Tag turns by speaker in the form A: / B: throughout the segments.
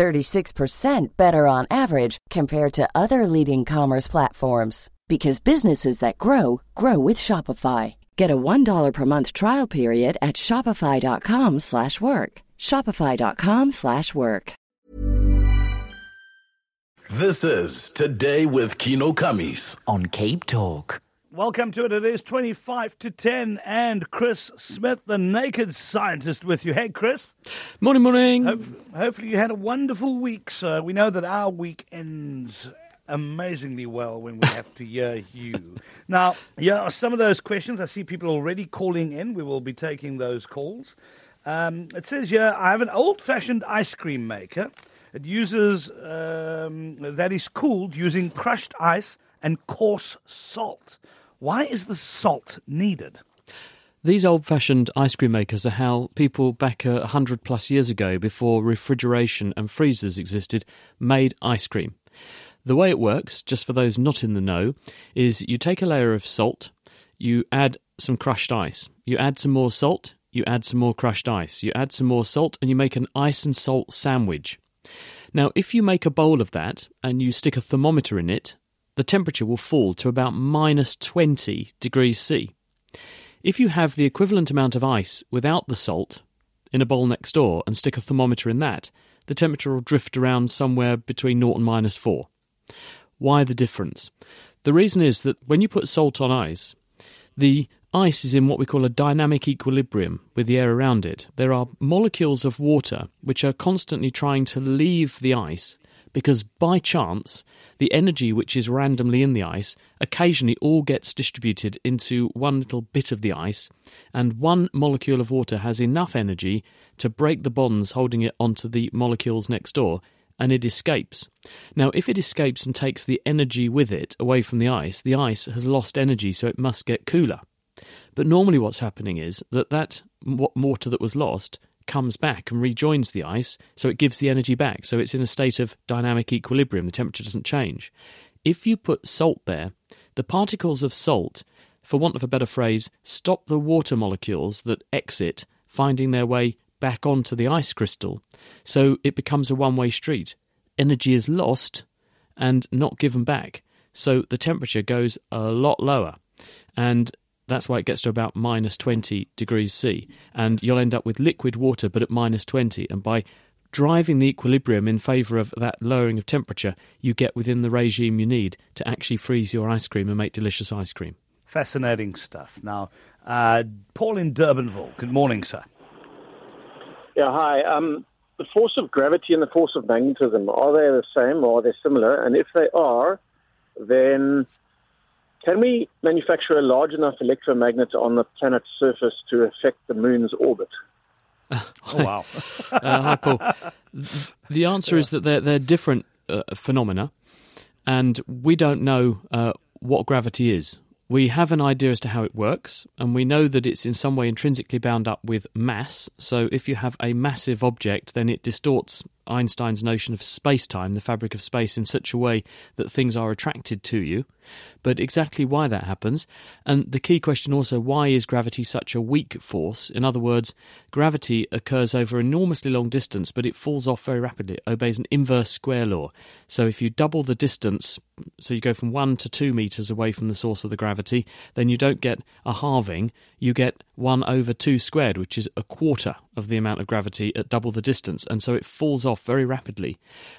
A: 36% better on average compared to other leading commerce platforms because businesses that grow grow with Shopify. Get a $1 per month trial period at shopify.com/work. shopify.com/work.
B: This is Today with Kieno Kammies
C: on Cape Talk.
D: Welcome to it. It is 25 to 10 and Chris Smith, the naked scientist, with you. Hey, Chris.
E: Morning, morning.
D: Hope, hopefully, you had a wonderful week, sir. We know that our week ends amazingly well when we have to hear you. Now, yeah, some of those questions. I see people already calling in. We will be taking those calls. Um, it says here, I have an old fashioned ice cream maker. It uses, um, that is cooled using crushed ice and coarse salt. Why is the salt needed?
E: These old fashioned ice cream makers are how people back a hundred plus years ago, before refrigeration and freezers existed, made ice cream. The way it works, just for those not in the know, is you take a layer of salt, you add some crushed ice, you add some more salt, you add some more crushed ice, you add some more salt, and you make an ice and salt sandwich. Now, if you make a bowl of that and you stick a thermometer in it, the temperature will fall to about minus 20 degrees C. If you have the equivalent amount of ice without the salt in a bowl next door and stick a thermometer in that, the temperature will drift around somewhere between 0 and minus 4. Why the difference? The reason is that when you put salt on ice, the ice is in what we call a dynamic equilibrium with the air around it. There are molecules of water which are constantly trying to leave the ice because by chance the energy which is randomly in the ice occasionally all gets distributed into one little bit of the ice, and one molecule of water has enough energy to break the bonds holding it onto the molecules next door, and it escapes. Now, if it escapes and takes the energy with it away from the ice, the ice has lost energy, so it must get cooler. But normally, what's happening is that that water that was lost comes back and rejoins the ice, so it gives the energy back. So it's in a state of dynamic equilibrium. The temperature doesn't change. If you put salt there, the particles of salt, for want of a better phrase, stop the water molecules that exit finding their way back onto the ice crystal. So it becomes a one way street. Energy is lost and not given back. So the temperature goes a lot lower. And that's why it gets to about minus 20 degrees C. And you'll end up with liquid water, but at minus 20. And by driving the equilibrium in favour of that lowering of temperature, you get within the regime you need to actually freeze your ice cream and make delicious ice cream.
D: Fascinating stuff. Now, uh, Paul in Durbanville, good morning, sir.
F: Yeah, hi. Um, the force of gravity and the force of magnetism, are they the same or are they similar? And if they are, then can we manufacture a large enough electromagnet on the planet's surface to affect the moon's orbit?
D: oh, wow.
E: uh, hi, Paul. The answer is that they're, they're different uh, phenomena, and we don't know uh, what gravity is. We have an idea as to how it works, and we know that it's in some way intrinsically bound up with mass. So, if you have a massive object, then it distorts Einstein's notion of space time, the fabric of space, in such a way that things are attracted to you. But exactly why that happens, and the key question also why is gravity such a weak force? In other words, gravity occurs over enormously long distance, but it falls off very rapidly. It obeys an inverse square law. So if you double the distance, so you go from one to two meters away from the source of the gravity, then you don't get a halving, you get 1 over 2 squared, which is a quarter of the amount of gravity at double the distance. And so it falls off very rapidly.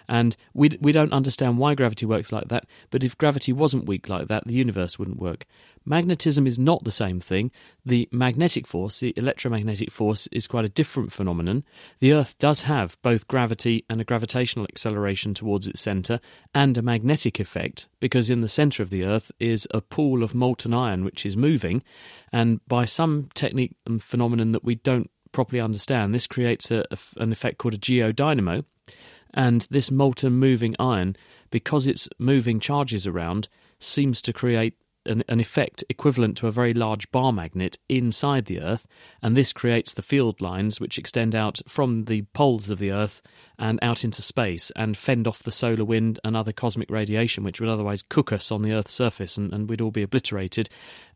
E: And we, we don't understand why gravity works like that, but if gravity wasn't weak like that, the universe wouldn't work. Magnetism is not the same thing. The magnetic force, the electromagnetic force, is quite a different phenomenon. The Earth does have both gravity and a gravitational acceleration towards its centre, and a magnetic effect, because in the centre of the Earth is a pool of molten iron which is moving, and by some technique and phenomenon that we don't properly understand, this creates a, an effect called a geodynamo, and this molten moving iron because it's moving charges around, seems to create an, an, effect equivalent to a very large bar magnet inside the Earth, and this creates the field lines which extend out from the poles of the Earth and out into space and fend off the solar wind and other cosmic radiation, which would otherwise cook us on the Earth's surface and, and we'd all be obliterated.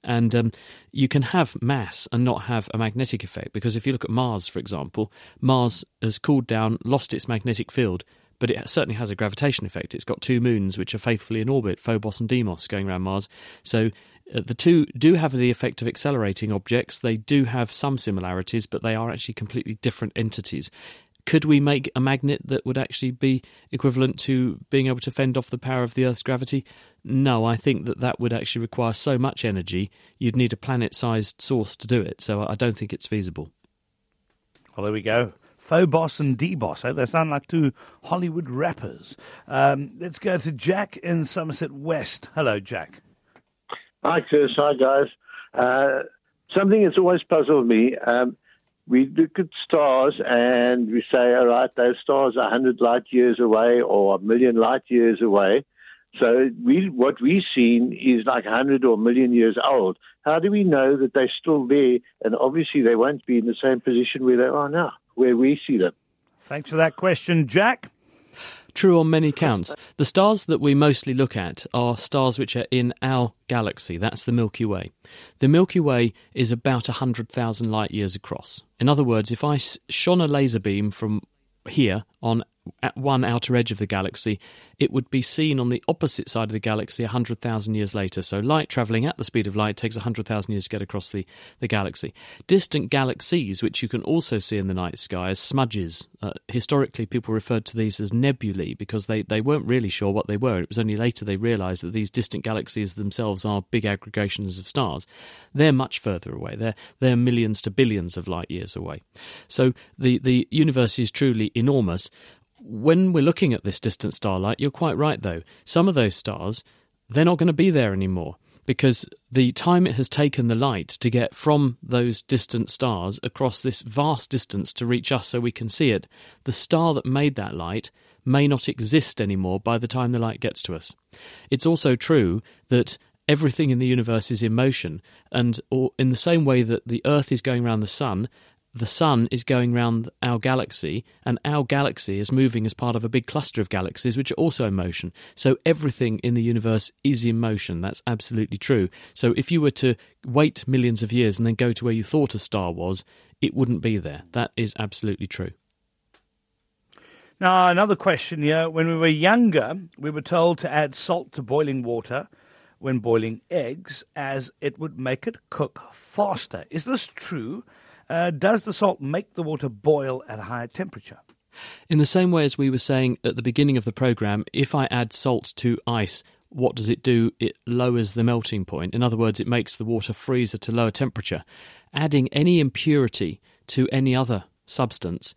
E: And um, you can have mass and not have a magnetic effect, because if you look at Mars, for example, Mars has cooled down, lost its magnetic field but it certainly has a gravitation effect. It's got two moons which are faithfully in orbit, Phobos and Deimos, going around Mars. So uh, the two do have the effect of accelerating objects. They do have some similarities, but they are actually completely different entities. Could we make a magnet that would actually be equivalent to being able to fend off the power of the Earth's gravity? No, I think that that would actually require so much energy, you'd need a planet sized source to do it. So I don't think it's feasible.
D: Well, there we go. Phobos and Debos. They sound like two Hollywood rappers. Um, let's go to Jack in Somerset West. Hello, Jack.
C: Hi, Chris. Hi, guys. Uh, something that's always puzzled me. Um, we look at stars and we say, all right, those stars are 100 light years away or a million light years away. So we, what we've seen is like 100 or a million years old. How do we know that they're still there? And obviously, they won't be in the same position where they are now where we see them.
D: Thanks for that question, Jack.
E: True on many counts. The stars that we mostly look at are stars which are in our galaxy. That's the Milky Way. The Milky Way is about 100,000 light years across. In other words, if I shone a laser beam from here on at one outer edge of the galaxy, it would be seen on the opposite side of the galaxy 100,000 years later. So, light travelling at the speed of light takes 100,000 years to get across the, the galaxy. Distant galaxies, which you can also see in the night sky as smudges, uh, historically people referred to these as nebulae because they, they weren't really sure what they were. It was only later they realised that these distant galaxies themselves are big aggregations of stars. They're much further away, they're, they're millions to billions of light years away. So, the, the universe is truly enormous when we're looking at this distant starlight, you're quite right, though. Some of those stars, they're not going to be there anymore because the time it has taken the light to get from those distant stars across this vast distance to reach us so we can see it, the star that made that light may not exist anymore by the time the light gets to us. It's also true that everything in the universe is in motion, and in the same way that the Earth is going around the sun, the sun is going round our galaxy, and our galaxy is moving as part of a big cluster of galaxies which are also in motion. So everything in the universe is in motion. That's absolutely true. So if you were to wait millions of years and then go to where you thought a star was, it wouldn't be there. That is absolutely true.
D: Now, another question here. When we were younger, we were told to add salt to boiling water when boiling eggs, as it would make it cook faster. Is this true? Uh, does the salt make the water boil at a higher temperature?
E: In the same way as we were saying at the beginning of the program, if I add salt to ice, what does it do? It lowers the melting point. In other words, it makes the water freeze at a lower temperature. Adding any impurity to any other substance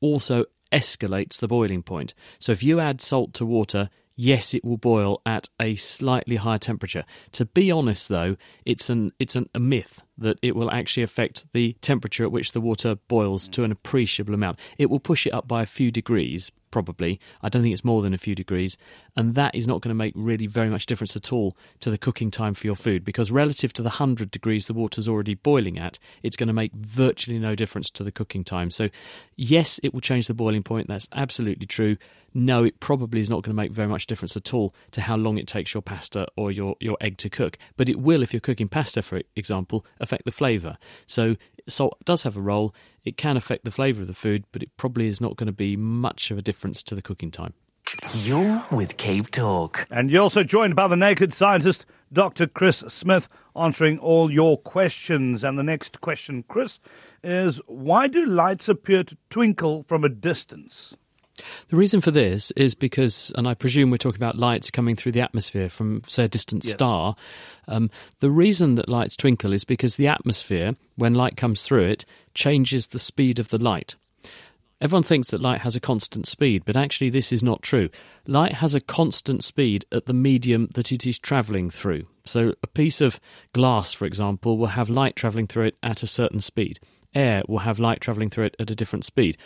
E: also escalates the boiling point. So if you add salt to water, yes, it will boil at a slightly higher temperature. To be honest, though, it's an it's an, a myth that it will actually affect the temperature at which the water boils to an appreciable amount. It will push it up by a few degrees, probably. I don't think it's more than a few degrees, and that is not going to make really very much difference at all to the cooking time for your food because relative to the 100 degrees the water's already boiling at, it's going to make virtually no difference to the cooking time. So, yes, it will change the boiling point. That's absolutely true no, it probably is not going to make very much difference at all to how long it takes your pasta or your, your egg to cook. But it will, if you're cooking pasta, for example, affect the flavour. So salt does have a role. It can affect the flavour of the food, but it probably is not going to be much of a difference to the cooking time.
G: You're with Cape Talk.
D: And you're also joined by the naked scientist, Dr. Chris Smith, answering all your questions. And the next question, Chris, is why do lights appear to twinkle from a distance?
E: The reason for this is because, and I presume we're talking about lights coming through the atmosphere from, say, a distant yes. star. Um, the reason that lights twinkle is because the atmosphere, when light comes through it, changes the speed of the light. Everyone thinks that light has a constant speed, but actually, this is not true. Light has a constant speed at the medium that it is travelling through. So, a piece of glass, for example, will have light travelling through it at a certain speed. Air will have light travelling through it at a different speed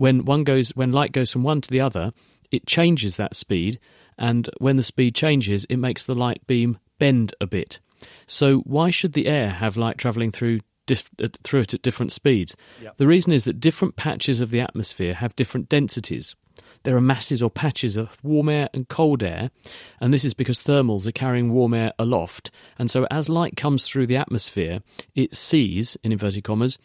E: when one goes when light goes from one to the other, it changes that speed and when the speed changes, it makes the light beam bend a bit. So why should the air have light travelling through dif- uh, through it at different speeds? The reason is that different patches of the atmosphere have different densities. There are masses or patches of warm air and cold air, and this is because thermals are carrying warm air aloft. And so, as light comes through the atmosphere, it sees, in inverted commas,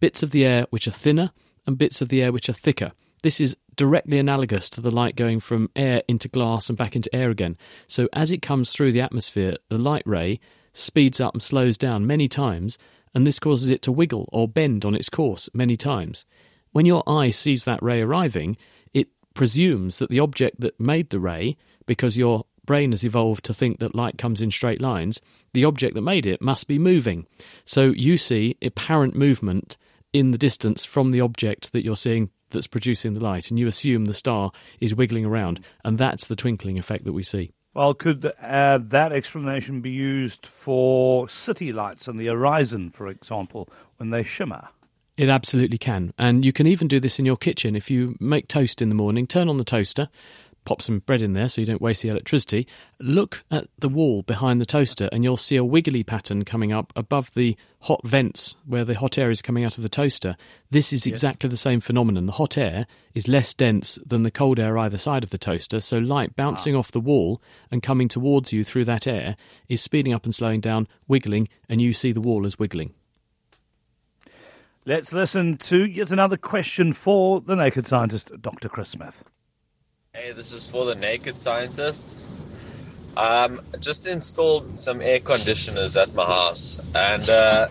E: bits of the air which are thinner and bits of the air which are thicker. This is directly analogous to the light going from air into glass and back into air again. So, as it comes through the atmosphere, the light ray speeds up and slows down many times, and this causes it to wiggle or bend on its course many times. When your eye sees that ray arriving, it presumes that the object that made the ray, because your brain has evolved to think that light comes in straight lines, the object that made it must be moving. So you see apparent movement in the distance from the object that you're seeing that's producing the light, and you assume the star is wiggling around, and that's the twinkling effect that we see.
D: Well, could uh, that explanation be used for city lights on the horizon, for example, when they shimmer?
E: It absolutely can. And you can even do this in your kitchen. If you make toast in the morning, turn on the toaster, pop some bread in there so you don't waste the electricity. Look at the wall behind the toaster, and you'll see a wiggly pattern coming up above the hot vents where the hot air is coming out of the toaster. This is exactly the same phenomenon. The hot air is less dense than the cold air either side of the toaster, so light ah. bouncing off the wall and coming towards you through that air is speeding up and slowing down, wiggling, and you see the wall as wiggling.
D: Let's listen to yet another question for the naked scientist, Dr. Chris Smith.
H: Hey, this is for the naked scientist. Um, I just installed some air conditioners at my house, and uh,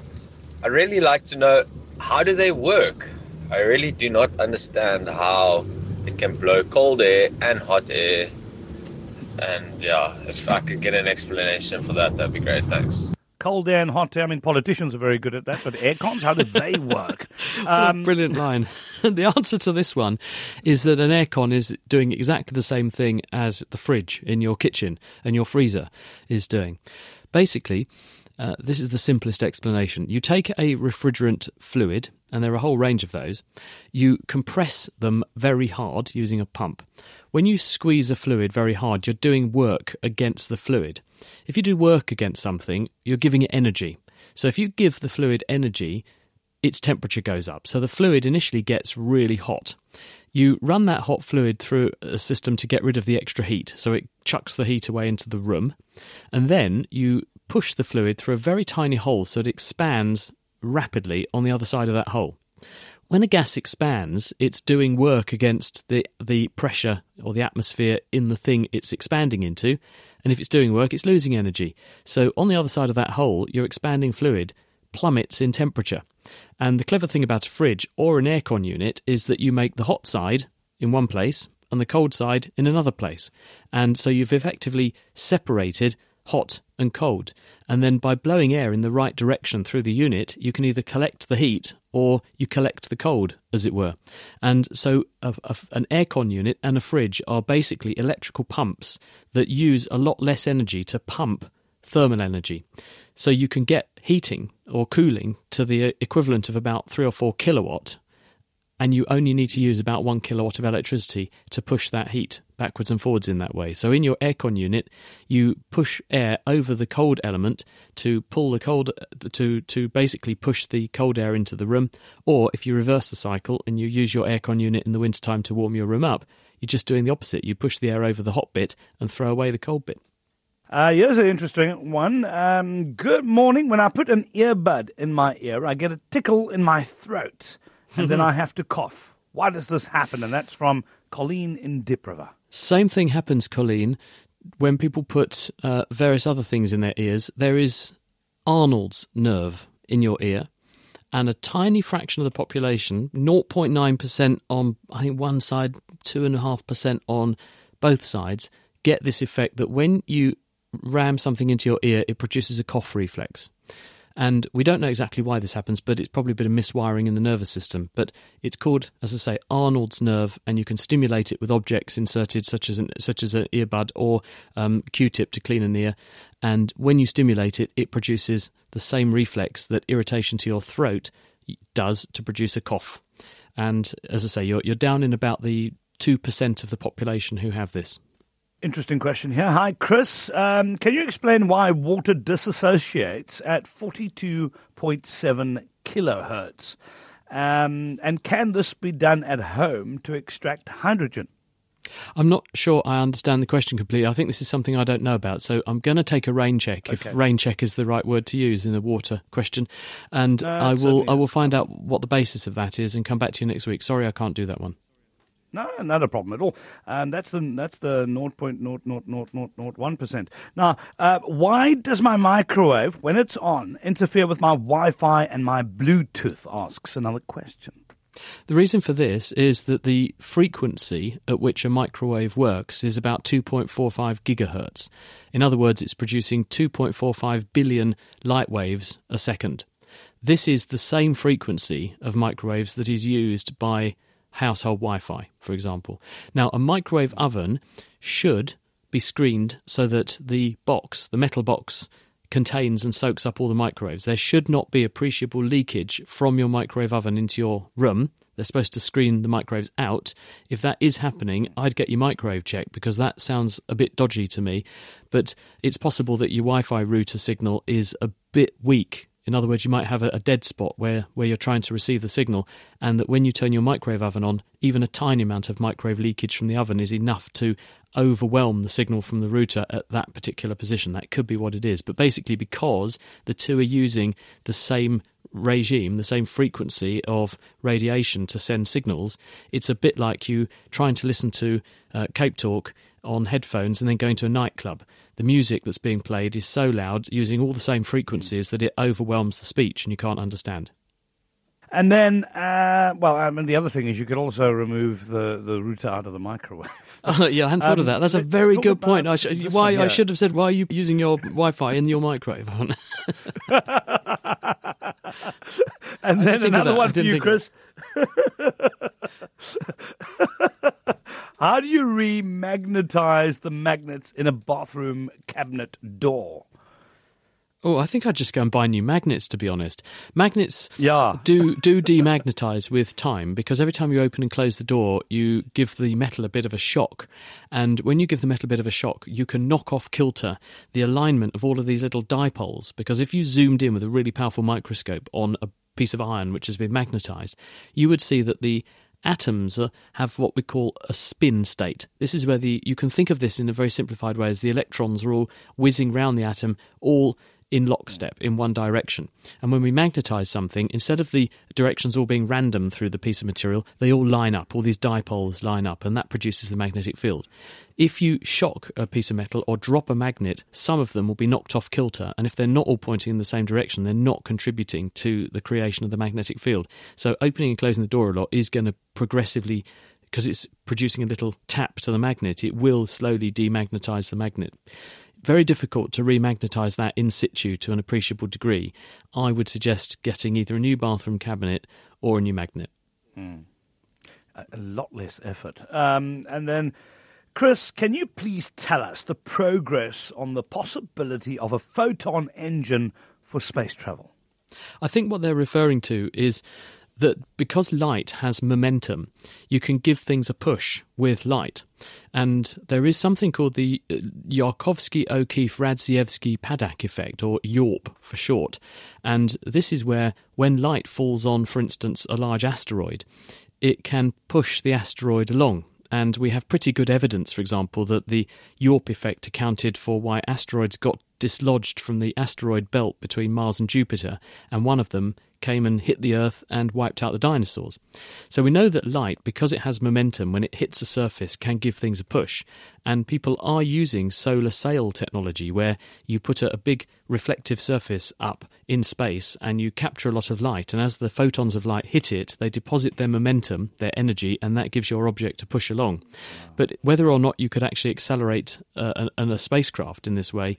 H: I really like to know how do they work. I really do not understand how it can blow cold air and hot air. And yeah, if I could get an explanation for that, that'd be great. Thanks.
D: Cold air and hot air. I mean, politicians are very good at that, but air cons, how do they work?
E: A brilliant line. the answer to this one is that an aircon is doing exactly the same thing as the fridge in your kitchen and your freezer is doing. Basically, uh, this is the simplest explanation. You take a refrigerant fluid, and there are a whole range of those, you compress them very hard using a pump. When you squeeze a fluid very hard, you're doing work against the fluid. If you do work against something, you're giving it energy. So if you give the fluid energy, its temperature goes up. So the fluid initially gets really hot. You run that hot fluid through a system to get rid of the extra heat, so it chucks the heat away into the room. And then you push the fluid through a very tiny hole so it expands rapidly on the other side of that hole. When a gas expands, it's doing work against the, the pressure or the atmosphere in the thing it's expanding into. And if it's doing work, it's losing energy. So on the other side of that hole, your expanding fluid plummets in temperature. And the clever thing about a fridge or an aircon unit is that you make the hot side in one place and the cold side in another place. And so you've effectively separated hot and cold. And then by blowing air in the right direction through the unit, you can either collect the heat or you collect the cold, as it were. And so a, a, an aircon unit and a fridge are basically electrical pumps that use a lot less energy to pump thermal energy. So you can get heating or cooling to the equivalent of about three or four kilowatt, and you only need to use about one kilowatt of electricity to push that heat backwards and forwards in that way. So in your aircon unit, you push air over the cold element to pull the cold to to basically push the cold air into the room. Or if you reverse the cycle and you use your aircon unit in the wintertime to warm your room up, you're just doing the opposite. You push the air over the hot bit and throw away the cold bit.
D: Uh, here's an interesting one. Um, good morning. When I put an earbud in my ear, I get a tickle in my throat, and then I have to cough. Why does this happen? And that's from Colleen in Diep River.
E: Same thing happens, Colleen, when people put uh, various other things in their ears. There is Arnold's nerve in your ear, and a tiny fraction of the population, 0.9% on, I think, one side, 2.5% on both sides, get this effect that when you ram something into your ear, it produces a cough reflex. And we don't know exactly why this happens, but it's probably a bit of miswiring in the nervous system. But it's called, as I say, Arnold's nerve, and you can stimulate it with objects inserted, such as an, such as an earbud or um, Q-tip to clean an ear. And when you stimulate it, it produces the same reflex that irritation to your throat does to produce a cough. And as I say, you're you're down in about the two percent of the population who have this.
D: Interesting question here. Hi, Chris. Um, can you explain why water disassociates at 42.7 kilohertz? Um, and can this be done at home to extract hydrogen?
E: I'm not sure I understand the question completely. I think this is something I don't know about, so I'm going to take a rain check
D: Okay.
E: if rain check is the right word to use in a water question, and
D: No,
E: I will I will find out what the basis of that is and come back to you next week. Sorry, I can't do that one.
D: No, not a problem at all. Um, that's the that's the 0.00001 percent. Now, uh, why does my microwave, when it's on, interfere with my Wi-Fi and my Bluetooth? Asks another question.
E: The reason for this is that the frequency at which a microwave works is about 2.45 gigahertz. In other words, it's producing 2.45 billion light waves a second. This is the same frequency of microwaves that is used by household Wi Fi, for example. Now, a microwave oven should be screened so that the box, the metal box, contains and soaks up all the microwaves. There should not be appreciable leakage from your microwave oven into your room. They're supposed to screen the microwaves out. If that is happening, I'd get your microwave checked because that sounds a bit dodgy to me. But it's possible that your Wi Fi router signal is a bit weak. In other words, you might have a, a dead spot where, where you're trying to receive the signal, and that when you turn your microwave oven on, even a tiny amount of microwave leakage from the oven is enough to overwhelm the signal from the router at that particular position. That could be what it is. But basically, because the two are using the same regime, the same frequency of radiation to send signals, it's a bit like you trying to listen to uh, Cape Talk on headphones and then going to a nightclub. The music that's being played is so loud, using all the same frequencies, that it overwhelms the speech and you can't understand.
D: And then, uh, well, I mean, the other thing is you could also remove the, the router out of the microwave.
E: Uh, yeah, I hadn't thought of
D: Um,
E: that. That's a very good point. I, sh- why I should have said, why are you using your Wi-Fi in your microwave?
D: And then another one for you, Chris. How do you remagnetize the magnets in a bathroom cabinet door?
E: Oh, I think I'd just go and buy new magnets. To be honest, magnets
D: Yeah.
E: do do demagnetize with time because every time you open and close the door, you give the metal a bit of a shock, and when you give the metal a bit of a shock, you can knock off kilter the alignment of all of these little dipoles. Because if you zoomed in with a really powerful microscope on a piece of iron which has been magnetized, you would see that the atoms have what we call a spin state. This is where the you can think of this in a very simplified way as the electrons are all whizzing round the atom, all in lockstep in one direction. And when we magnetize something, instead of the directions all being random through the piece of material, they all line up, all these dipoles line up, and that produces the magnetic field. If you shock a piece of metal or drop a magnet, some of them will be knocked off kilter, and if they're not all pointing in the same direction, they're not contributing to the creation of the magnetic field. So opening and closing the door a lot is going to progressively because it's producing a little tap to the magnet, it will slowly demagnetize the magnet. Very difficult to remagnetize that in situ to an appreciable degree. I would suggest getting either a new bathroom cabinet or a new magnet.
D: A a lot less effort. Um, and then, Chris, can you please tell us the progress on the possibility of a photon engine for space travel?
E: I think what they're referring to is that because light has momentum, you can give things a push with light. And there is something called the uh, Yarkovsky O'Keefe Radzievsky Paddack effect, or YORP for short. And this is where, when light falls on, for instance, a large asteroid, it can push the asteroid along. And we have pretty good evidence, for example, that the Yorp effect accounted for why asteroids got dislodged from the asteroid belt between Mars and Jupiter, and one of them came and hit the Earth and wiped out the dinosaurs. So we know that light, because it has momentum, when it hits a surface, can give things a push. And people are using solar sail technology, where you put a, a big reflective surface up in space and you capture a lot of light. And as the photons of light hit it, they deposit their momentum, their energy, and that gives your object a push along. But whether or not you could actually accelerate uh, a, a spacecraft in this way,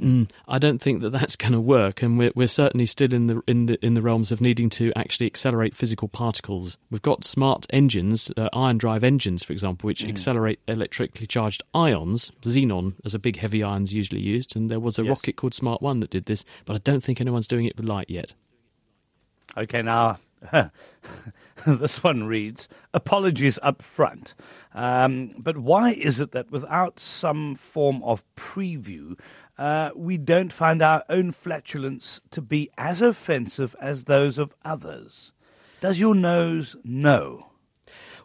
E: Mm, I don't think that that's going to work, and we're, we're certainly still in the in the in the realms of needing to actually accelerate physical particles. We've got smart engines, uh, ion drive engines, for example, which accelerate electrically charged ions. Xenon, as a big heavy ion, is usually used, and there was a
D: Yes.
E: rocket called SMART-1 that did this, but I don't think anyone's doing it with light yet.
D: Okay, now this one reads Apologies up front. Um, but why is it that without some form of preview, uh, we don't find our own flatulence to be as offensive as those of others? Does your nose know?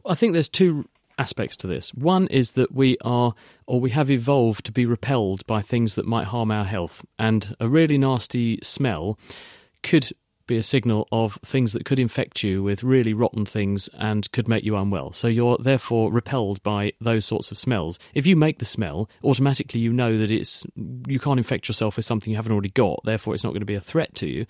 E: I think there's two aspects to this. One is that we are, or we have evolved to be repelled by things that might harm our health, and a really nasty smell could be a signal of things that could infect you with really rotten things and could make you unwell. So you're therefore repelled by those sorts of smells. If you make the smell, automatically you know that it's you can't infect yourself with something you haven't already got, therefore it's not going to be a threat to you.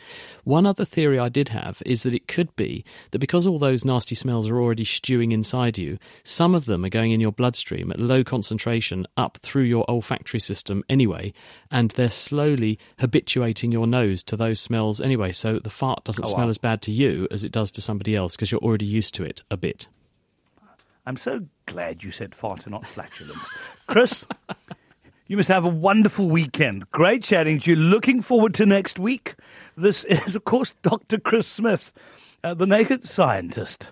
E: One other theory I did have is that it could be that because all those nasty smells are already stewing inside you, some of them are going in your bloodstream at low concentration up through your olfactory system anyway, and they're slowly habituating your nose to those smells anyway. So the fart doesn't
D: Oh,
E: smell
D: wow.
E: as bad to you as it does to somebody else because you're already used to it a bit.
D: I'm so glad you said fart and not flatulence. Chris, you must have a wonderful weekend. Great chatting to you. Looking forward to next week. This is, of course, Dr. Chris Smith, uh, the naked scientist.